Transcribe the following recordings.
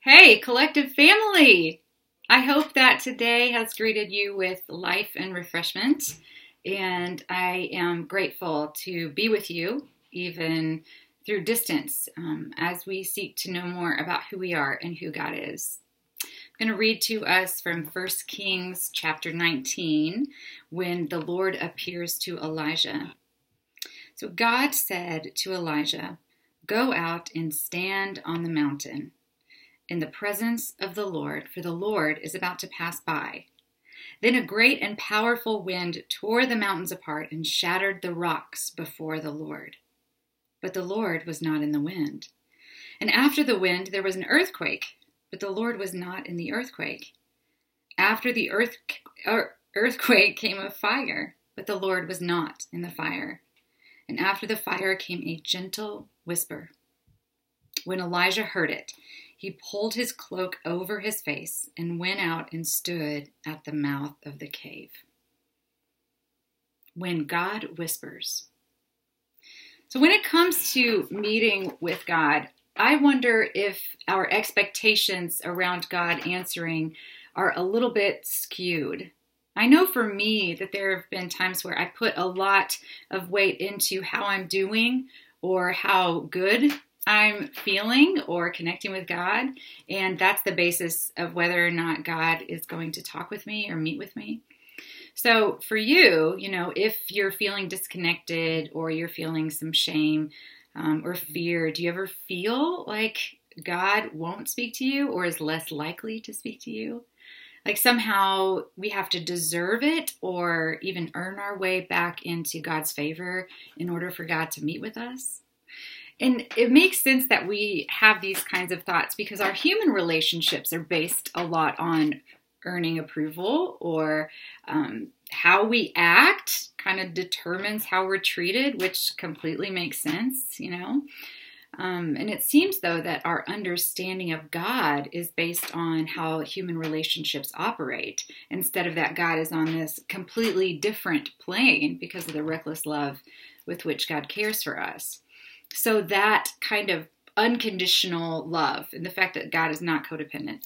Hey, collective family! I hope that today has greeted you with life and refreshment, and I am grateful to be with you, even through distance, um, as we seek to know more about who we are and who God is. I'm going to read to us from 1 Kings chapter 19 when the Lord appears to Elijah. So God said to Elijah, Go out and stand on the mountain in the presence of the Lord, for the Lord is about to pass by. Then a great and powerful wind tore the mountains apart and shattered the rocks before the Lord. But the Lord was not in the wind. And after the wind, there was an earthquake, but the Lord was not in the earthquake. After the earth, er, earthquake came a fire, but the Lord was not in the fire. And after the fire came a gentle whisper. When Elijah heard it, he pulled his cloak over his face and went out and stood at the mouth of the cave. When God whispers. So, when it comes to meeting with God, I wonder if our expectations around God answering are a little bit skewed. I know for me that there have been times where I put a lot of weight into how I'm doing or how good I'm feeling or connecting with God. And that's the basis of whether or not God is going to talk with me or meet with me. So, for you, you know, if you're feeling disconnected or you're feeling some shame um, or fear, do you ever feel like God won't speak to you or is less likely to speak to you? Like somehow we have to deserve it or even earn our way back into God's favor in order for God to meet with us? And it makes sense that we have these kinds of thoughts because our human relationships are based a lot on earning approval or um, how we act kind of determines how we're treated, which completely makes sense, you know. Um, and it seems, though, that our understanding of God is based on how human relationships operate, instead of that God is on this completely different plane because of the reckless love with which God cares for us. So that kind of unconditional love and the fact that God is not codependent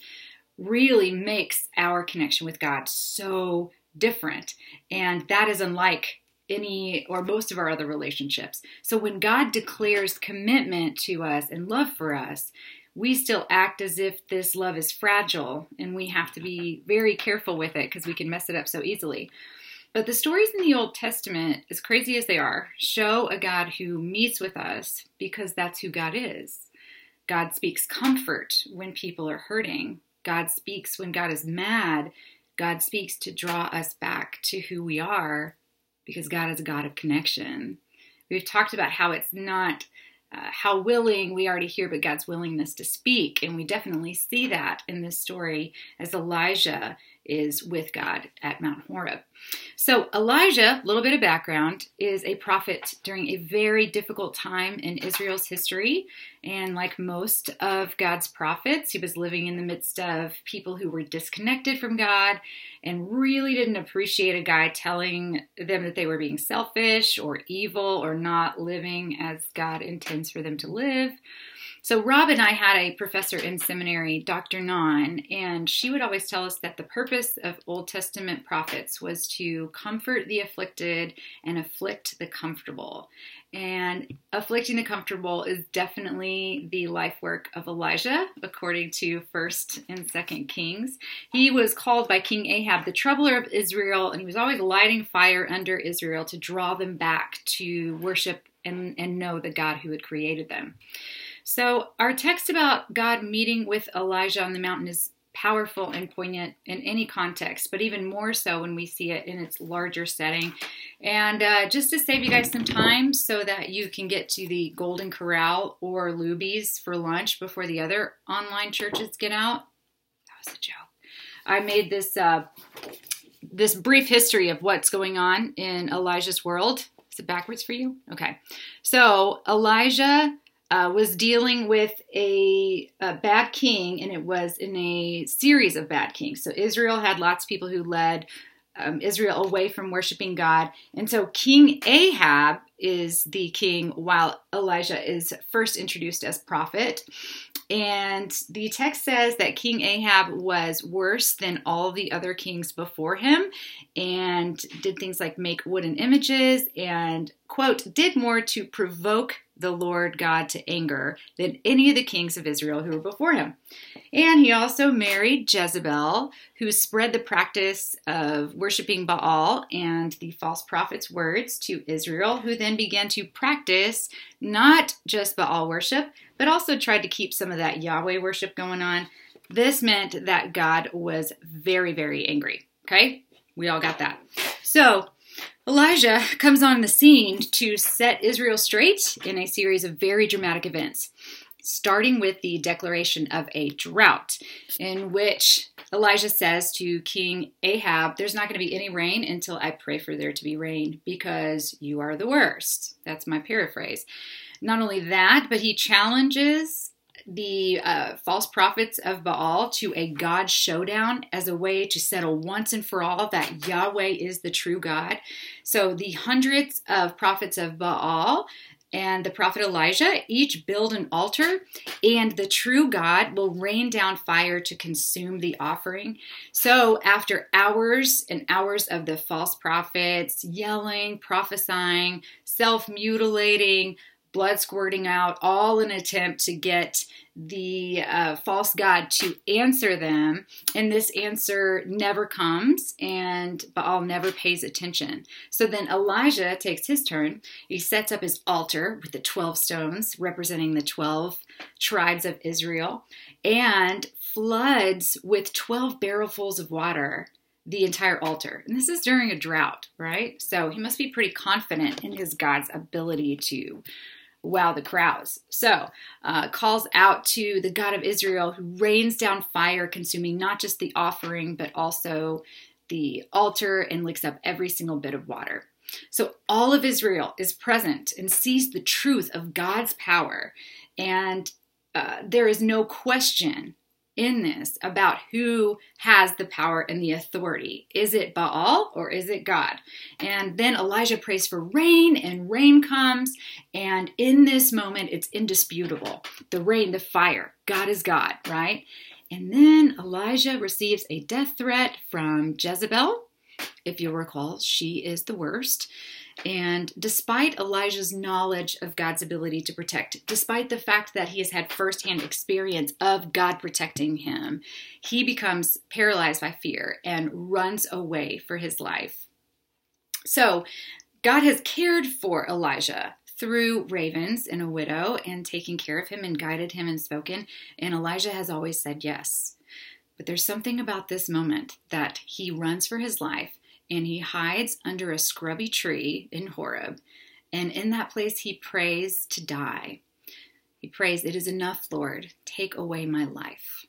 really makes our connection with God so different. And that is unlike any or most of our other relationships. So when God declares commitment to us and love for us, we still act as if this love is fragile and we have to be very careful with it because we can mess it up so easily. But the stories in the Old Testament, as crazy as they are, show a God who meets with us because that's who God is. God speaks comfort when people are hurting. God speaks when God is mad. God speaks to draw us back to who we are because God is a God of connection. We've talked about how it's not uh, how willing we are to hear, but God's willingness to speak. And we definitely see that in this story as Elijah is with God at Mount Horeb. So, Elijah, a little bit of background, is a prophet during a very difficult time in Israel's history. And like most of God's prophets, he was living in the midst of people who were disconnected from God and really didn't appreciate a guy telling them that they were being selfish or evil or not living as God intends for them to live. So, Rob and I had a professor in seminary, Dr. Nahn, and she would always tell us that the purpose of Old Testament prophets was to comfort the afflicted and afflict the comfortable. And afflicting the comfortable is definitely the life work of Elijah, according to 1st and 2nd Kings. He was called by King Ahab the troubler of Israel, and he was always lighting fire under Israel to draw them back to worship and, and know the God who had created them. So, our text about God meeting with Elijah on the mountain is powerful and poignant in any context, but even more so when we see it in its larger setting. And uh, just to save you guys some time so that you can get to the Golden Corral or Luby's for lunch before the other online churches get out, that was a joke. I made this uh, this brief history of what's going on in Elijah's world. Is it backwards for you? Okay. So Elijah uh, was dealing with a, a, bad king, and it was in a series of bad kings. So Israel had lots of people who led um, Israel away from worshiping God. And so King Ahab is the king while Elijah is first introduced as prophet. And the text says that King Ahab was worse than all the other kings before him and did things like make wooden images and, quote, did more to provoke the Lord God to anger than any of the kings of Israel who were before him. And he also married Jezebel, who spread the practice of worshiping Baal and the false prophet's words to Israel, who then began to practice not just Baal worship, but also tried to keep some of that Yahweh worship going on. This meant that God was very, very angry. Okay? We all got that. So, Elijah comes on the scene to set Israel straight in a series of very dramatic events, starting with the declaration of a drought, in which Elijah says to King Ahab, There's not going to be any rain until I pray for there to be rain because you are the worst. That's my paraphrase. Not only that, but he challenges the uh, false prophets of Baal to a God showdown as a way to settle once and for all that Yahweh is the true God. So the hundreds of prophets of Baal and the prophet Elijah each build an altar, and the true God will rain down fire to consume the offering. So, after hours and hours of the false prophets yelling, prophesying, self mutilating, blood squirting out, all in attempt to get the uh, false god to answer them. And this answer never comes, and Baal never pays attention. So then Elijah takes his turn. He sets up his altar with the 12 stones representing the 12 tribes of Israel and floods with 12 barrelfuls of water the entire altar. And this is during a drought, right? So he must be pretty confident in his God's ability to wow the crowds. So, uh, calls out to the God of Israel who rains down fire, consuming not just the offering, but also the altar and licks up every single bit of water. So, all of Israel is present and sees the truth of God's power. And uh, there is no question in this about who has the power and the authority. Is it Baal or is it God? And then Elijah prays for rain, and rain comes. And in this moment, it's indisputable the rain, the fire, God is God, right? And then Elijah receives a death threat from Jezebel. If you'll recall, she is the worst. And despite Elijah's knowledge of God's ability to protect, despite the fact that he has had firsthand experience of God protecting him, he becomes paralyzed by fear and runs away for his life. So, God has cared for Elijah through ravens and a widow and taken care of him and guided him and spoken, and Elijah has always said yes. But there's something about this moment that he runs for his life and he hides under a scrubby tree in Horeb. And in that place, he prays to die. He prays, It is enough, Lord, take away my life.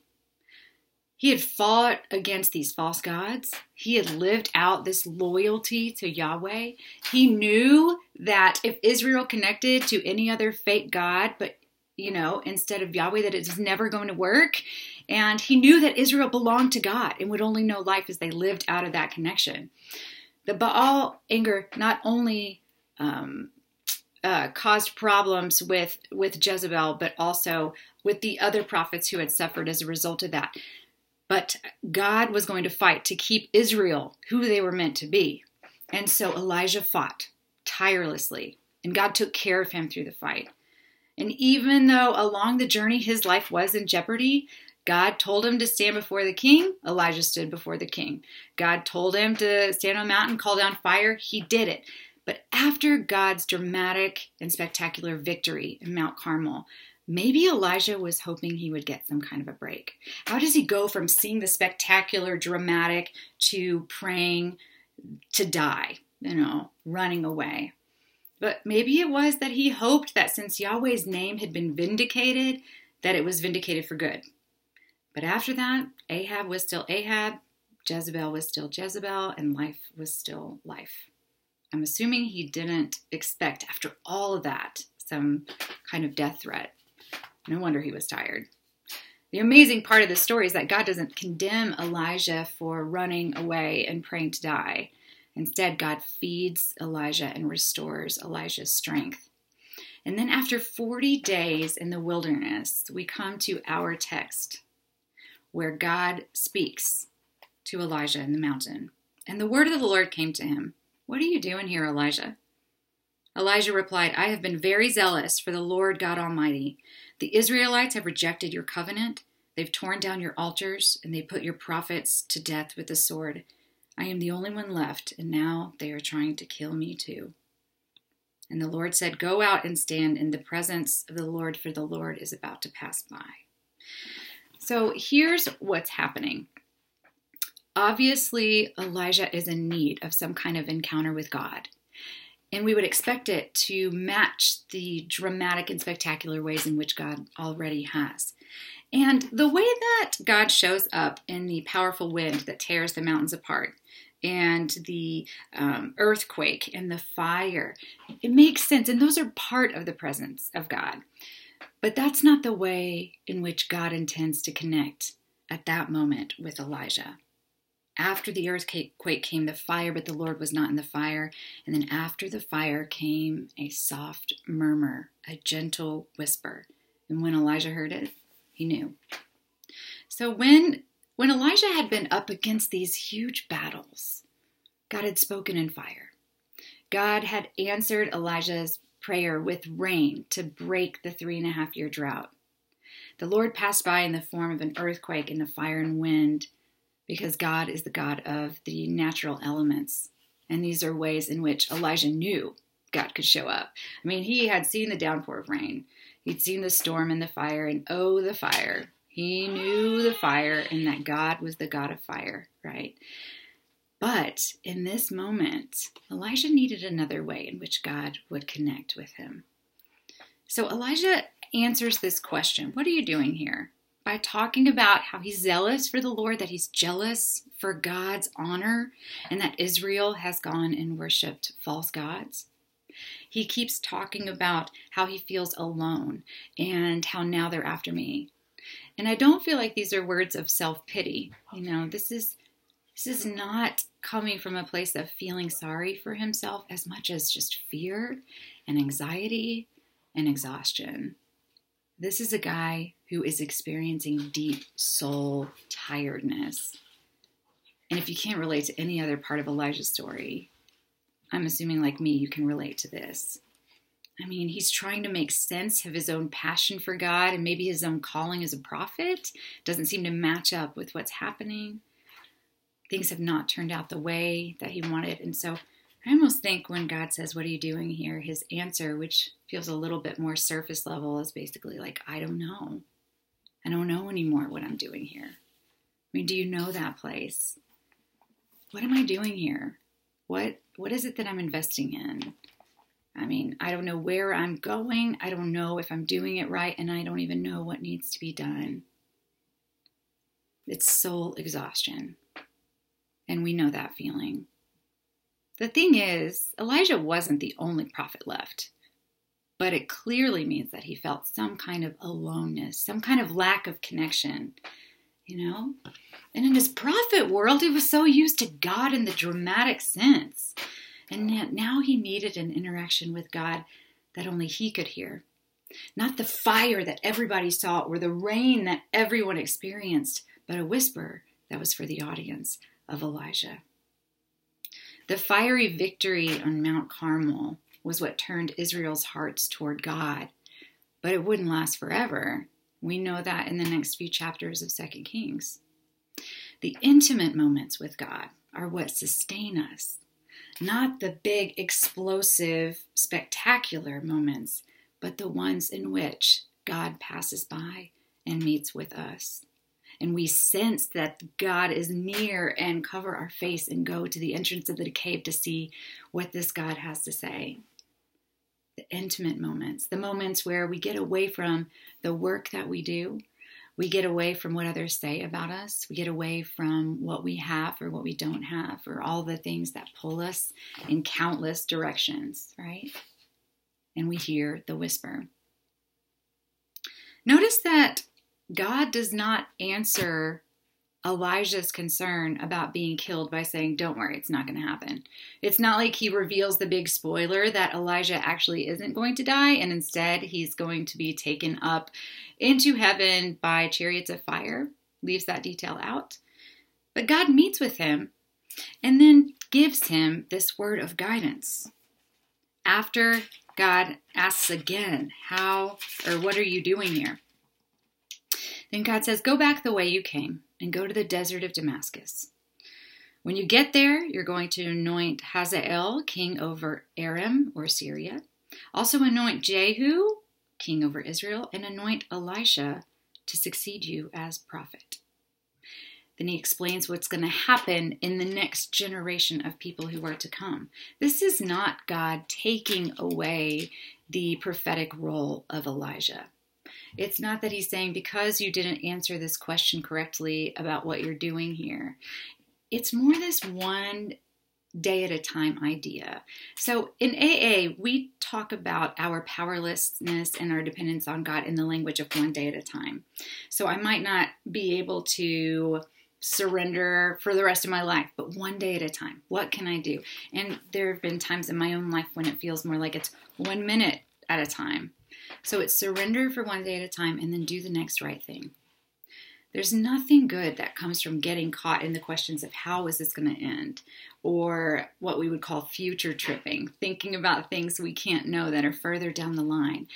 He had fought against these false gods. He had lived out this loyalty to Yahweh. He knew that if Israel connected to any other fake god, but you know, instead of Yahweh, that it's never going to work. And he knew that Israel belonged to God and would only know life as they lived out of that connection. The Baal anger not only um, uh, caused problems with with Jezebel, but also with the other prophets who had suffered as a result of that. But God was going to fight to keep Israel who they were meant to be, and so Elijah fought tirelessly, and God took care of him through the fight. And even though along the journey his life was in jeopardy, God told him to stand before the king. Elijah stood before the king. God told him to stand on a mountain, call down fire. He did it. But after God's dramatic and spectacular victory in Mount Carmel, maybe Elijah was hoping he would get some kind of a break. How does he go from seeing the spectacular, dramatic to praying to die, you know, running away? But maybe it was that he hoped that since Yahweh's name had been vindicated, that it was vindicated for good. But after that, Ahab was still Ahab, Jezebel was still Jezebel, and life was still life. I'm assuming he didn't expect, after all of that, some kind of death threat. No wonder he was tired. The amazing part of the story is that God doesn't condemn Elijah for running away and praying to die. Instead, God feeds Elijah and restores Elijah's strength. And then, after 40 days in the wilderness, we come to our text where God speaks to Elijah in the mountain. And the word of the Lord came to him What are you doing here, Elijah? Elijah replied, I have been very zealous for the Lord God Almighty. The Israelites have rejected your covenant. They've torn down your altars, and they put your prophets to death with the sword. I am the only one left, and now they are trying to kill me too. And the Lord said, Go out and stand in the presence of the Lord, for the Lord is about to pass by. So here's what's happening. Obviously, Elijah is in need of some kind of encounter with God. And we would expect it to match the dramatic and spectacular ways in which God already has. And the way that God shows up in the powerful wind that tears the mountains apart and the um, earthquake and the fire, it makes sense. And those are part of the presence of God. But that's not the way in which God intends to connect at that moment with Elijah. After the earthquake came the fire, but the Lord was not in the fire. And then after the fire came a soft murmur, a gentle whisper. And when Elijah heard it, he knew. So when when Elijah had been up against these huge battles, God had spoken in fire. God had answered Elijah's prayer with rain to break the three and a half year drought. The Lord passed by in the form of an earthquake and the fire and wind because God is the God of the natural elements. And these are ways in which Elijah knew God could show up. I mean, he had seen the downpour of rain, he'd seen the storm and the fire, and oh, the fire. He knew the fire and that God was the God of fire, right? But in this moment, Elijah needed another way in which God would connect with him. So Elijah answers this question What are you doing here? by talking about how he's zealous for the Lord, that he's jealous for God's honor, and that Israel has gone and worshiped false gods. He keeps talking about how he feels alone and how now they're after me. And I don't feel like these are words of self-pity. You know, this is this is not coming from a place of feeling sorry for himself as much as just fear and anxiety and exhaustion. This is a guy who is experiencing deep soul tiredness. And if you can't relate to any other part of Elijah's story, I'm assuming, like me, you can relate to this. I mean, he's trying to make sense of his own passion for God and maybe his own calling as a prophet. Doesn't seem to match up with what's happening. Things have not turned out the way that he wanted. And so I almost think when God says, What are you doing here? his answer, which feels a little bit more surface level, is basically like, I don't know. I don't know anymore what I'm doing here. I mean, do you know that place? What am I doing here? What what is it that I'm investing in? I mean, I don't know where I'm going. I don't know if I'm doing it right, and I don't even know what needs to be done. It's soul exhaustion. And we know that feeling. The thing is, Elijah wasn't the only prophet left but it clearly means that he felt some kind of aloneness, some kind of lack of connection, you know? And in his prophet world, he was so used to God in the dramatic sense. And now he needed an interaction with God that only he could hear. Not the fire that everybody saw or the rain that everyone experienced, but a whisper that was for the audience of Elijah. The fiery victory on Mount Carmel was what turned Israel's hearts toward God. But it wouldn't last forever. We know that in the next few chapters of 2 Kings. The intimate moments with God are what sustain us, not the big, explosive, spectacular moments, but the ones in which God passes by and meets with us. And we sense that God is near and cover our face and go to the entrance of the cave to see what this God has to say the intimate moments, the moments where we get away from the work that we do. We get away from what others say about us. We get away from what we have or what we don't have, or all the things that pull us in countless directions, right? And we hear the whisper. Notice that God does not answer Elijah's concern about being killed by saying, Don't worry, it's not going to happen. It's not like he reveals the big spoiler that Elijah actually isn't going to die, and instead he's going to be taken up into heaven by chariots of fire. Leaves that detail out. But God meets with him and then gives him this word of guidance. After God asks again, How or what are you doing here? Then God says, Go back the way you came and go to the desert of Damascus. When you get there, you're going to anoint Hazael king over Aram or Syria. Also anoint Jehu king over Israel, and anoint Elisha to succeed you as prophet. Then he explains what's going to happen in the next generation of people who are to come. This is not God taking away the prophetic role of Elijah. It's not that he's saying, because you didn't answer this question correctly about what you're doing here. It's more this one day at a time idea. So in AA, we talk about our powerlessness and our dependence on God in the language of one day at a time. So I might not be able to surrender for the rest of my life, but one day at a time. What can I do? And there have been times in my own life when it feels more like it's one minute at a time. So it's surrender for one day at a time and then do the next right thing. There's nothing good that comes from getting caught in the questions of how is this going to end or what we would call future tripping, thinking about things we can't know that are further down the line.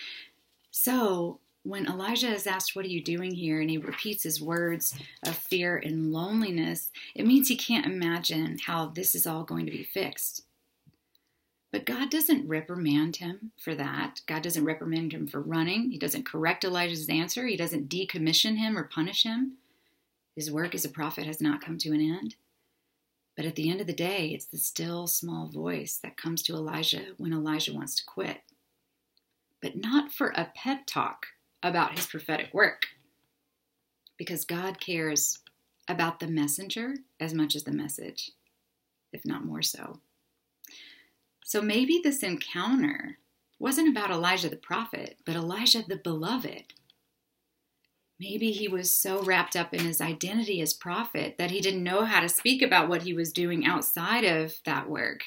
So, when Elijah is asked, What are you doing here? and he repeats his words of fear and loneliness, it means he can't imagine how this is all going to be fixed. But God doesn't reprimand him for that. God doesn't reprimand him for running. He doesn't correct Elijah's answer. He doesn't decommission him or punish him. His work as a prophet has not come to an end. But at the end of the day, it's the still small voice that comes to Elijah when Elijah wants to quit. But not for a pep talk about his prophetic work. Because God cares about the messenger as much as the message, if not more so. So maybe this encounter wasn't about Elijah the prophet, but Elijah the beloved. Maybe he was so wrapped up in his identity as prophet that he didn't know how to speak about what he was doing outside of that work.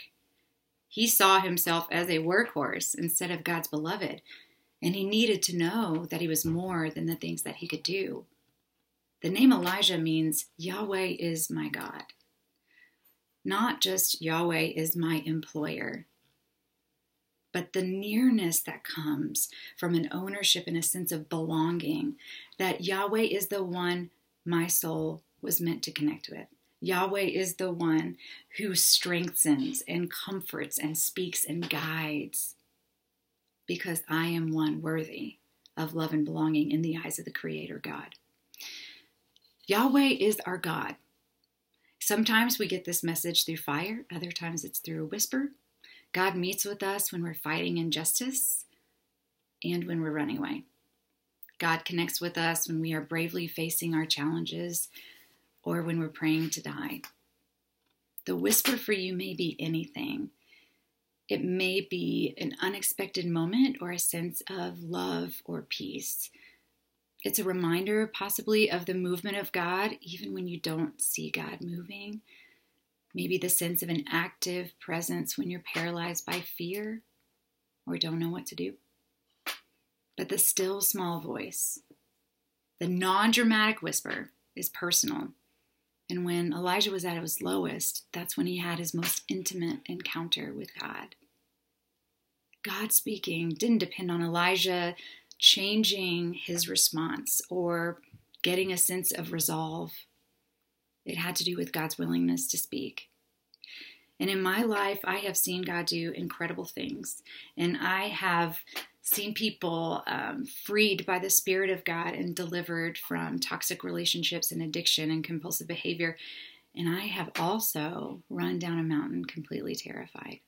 He saw himself as a workhorse instead of God's beloved, and he needed to know that he was more than the things that he could do. The name Elijah means Yahweh is my God, not just Yahweh is my employer but the nearness that comes from an ownership and a sense of belonging that Yahweh is the one my soul was meant to connect with. Yahweh is the one who strengthens and comforts and speaks and guides because I am one worthy of love and belonging in the eyes of the Creator God. Yahweh is our God. Sometimes we get this message through fire, other times it's through a whisper, God meets with us when we're fighting injustice and when we're running away. God connects with us when we are bravely facing our challenges or when we're praying to die. The whisper for you may be anything. It may be an unexpected moment or a sense of love or peace. It's a reminder, possibly, of the movement of God, even when you don't see God moving maybe the sense of an active presence when you're paralyzed by fear or don't know what to do. But the still small voice, the non dramatic whisper, is personal. And when Elijah was at his lowest, that's when he had his most intimate encounter with God. God speaking didn't depend on Elijah changing his response or getting a sense of resolve it had to do with God's willingness to speak. And in my life, I have seen God do incredible things. And I have seen people um, freed by the Spirit of God and delivered from toxic relationships and addiction and compulsive behavior. And I have also run down a mountain completely terrified.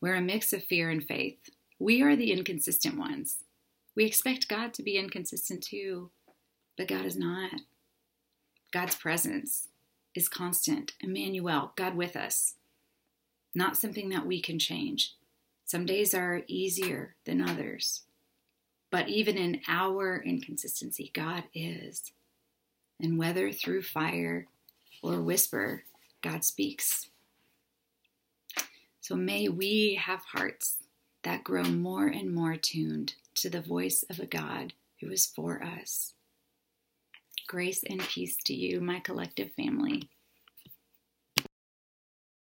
We're a mix of fear and faith. We are the inconsistent ones. We expect God to be inconsistent too, but God is not. God's presence is constant. Emmanuel, God with us. Not something that we can change. Some days are easier than others. But even in our inconsistency, God is. And whether through fire or whisper, God speaks. So may we have hearts that grow more and more tuned to the voice of a God who is for us. Grace and peace to you, my collective family.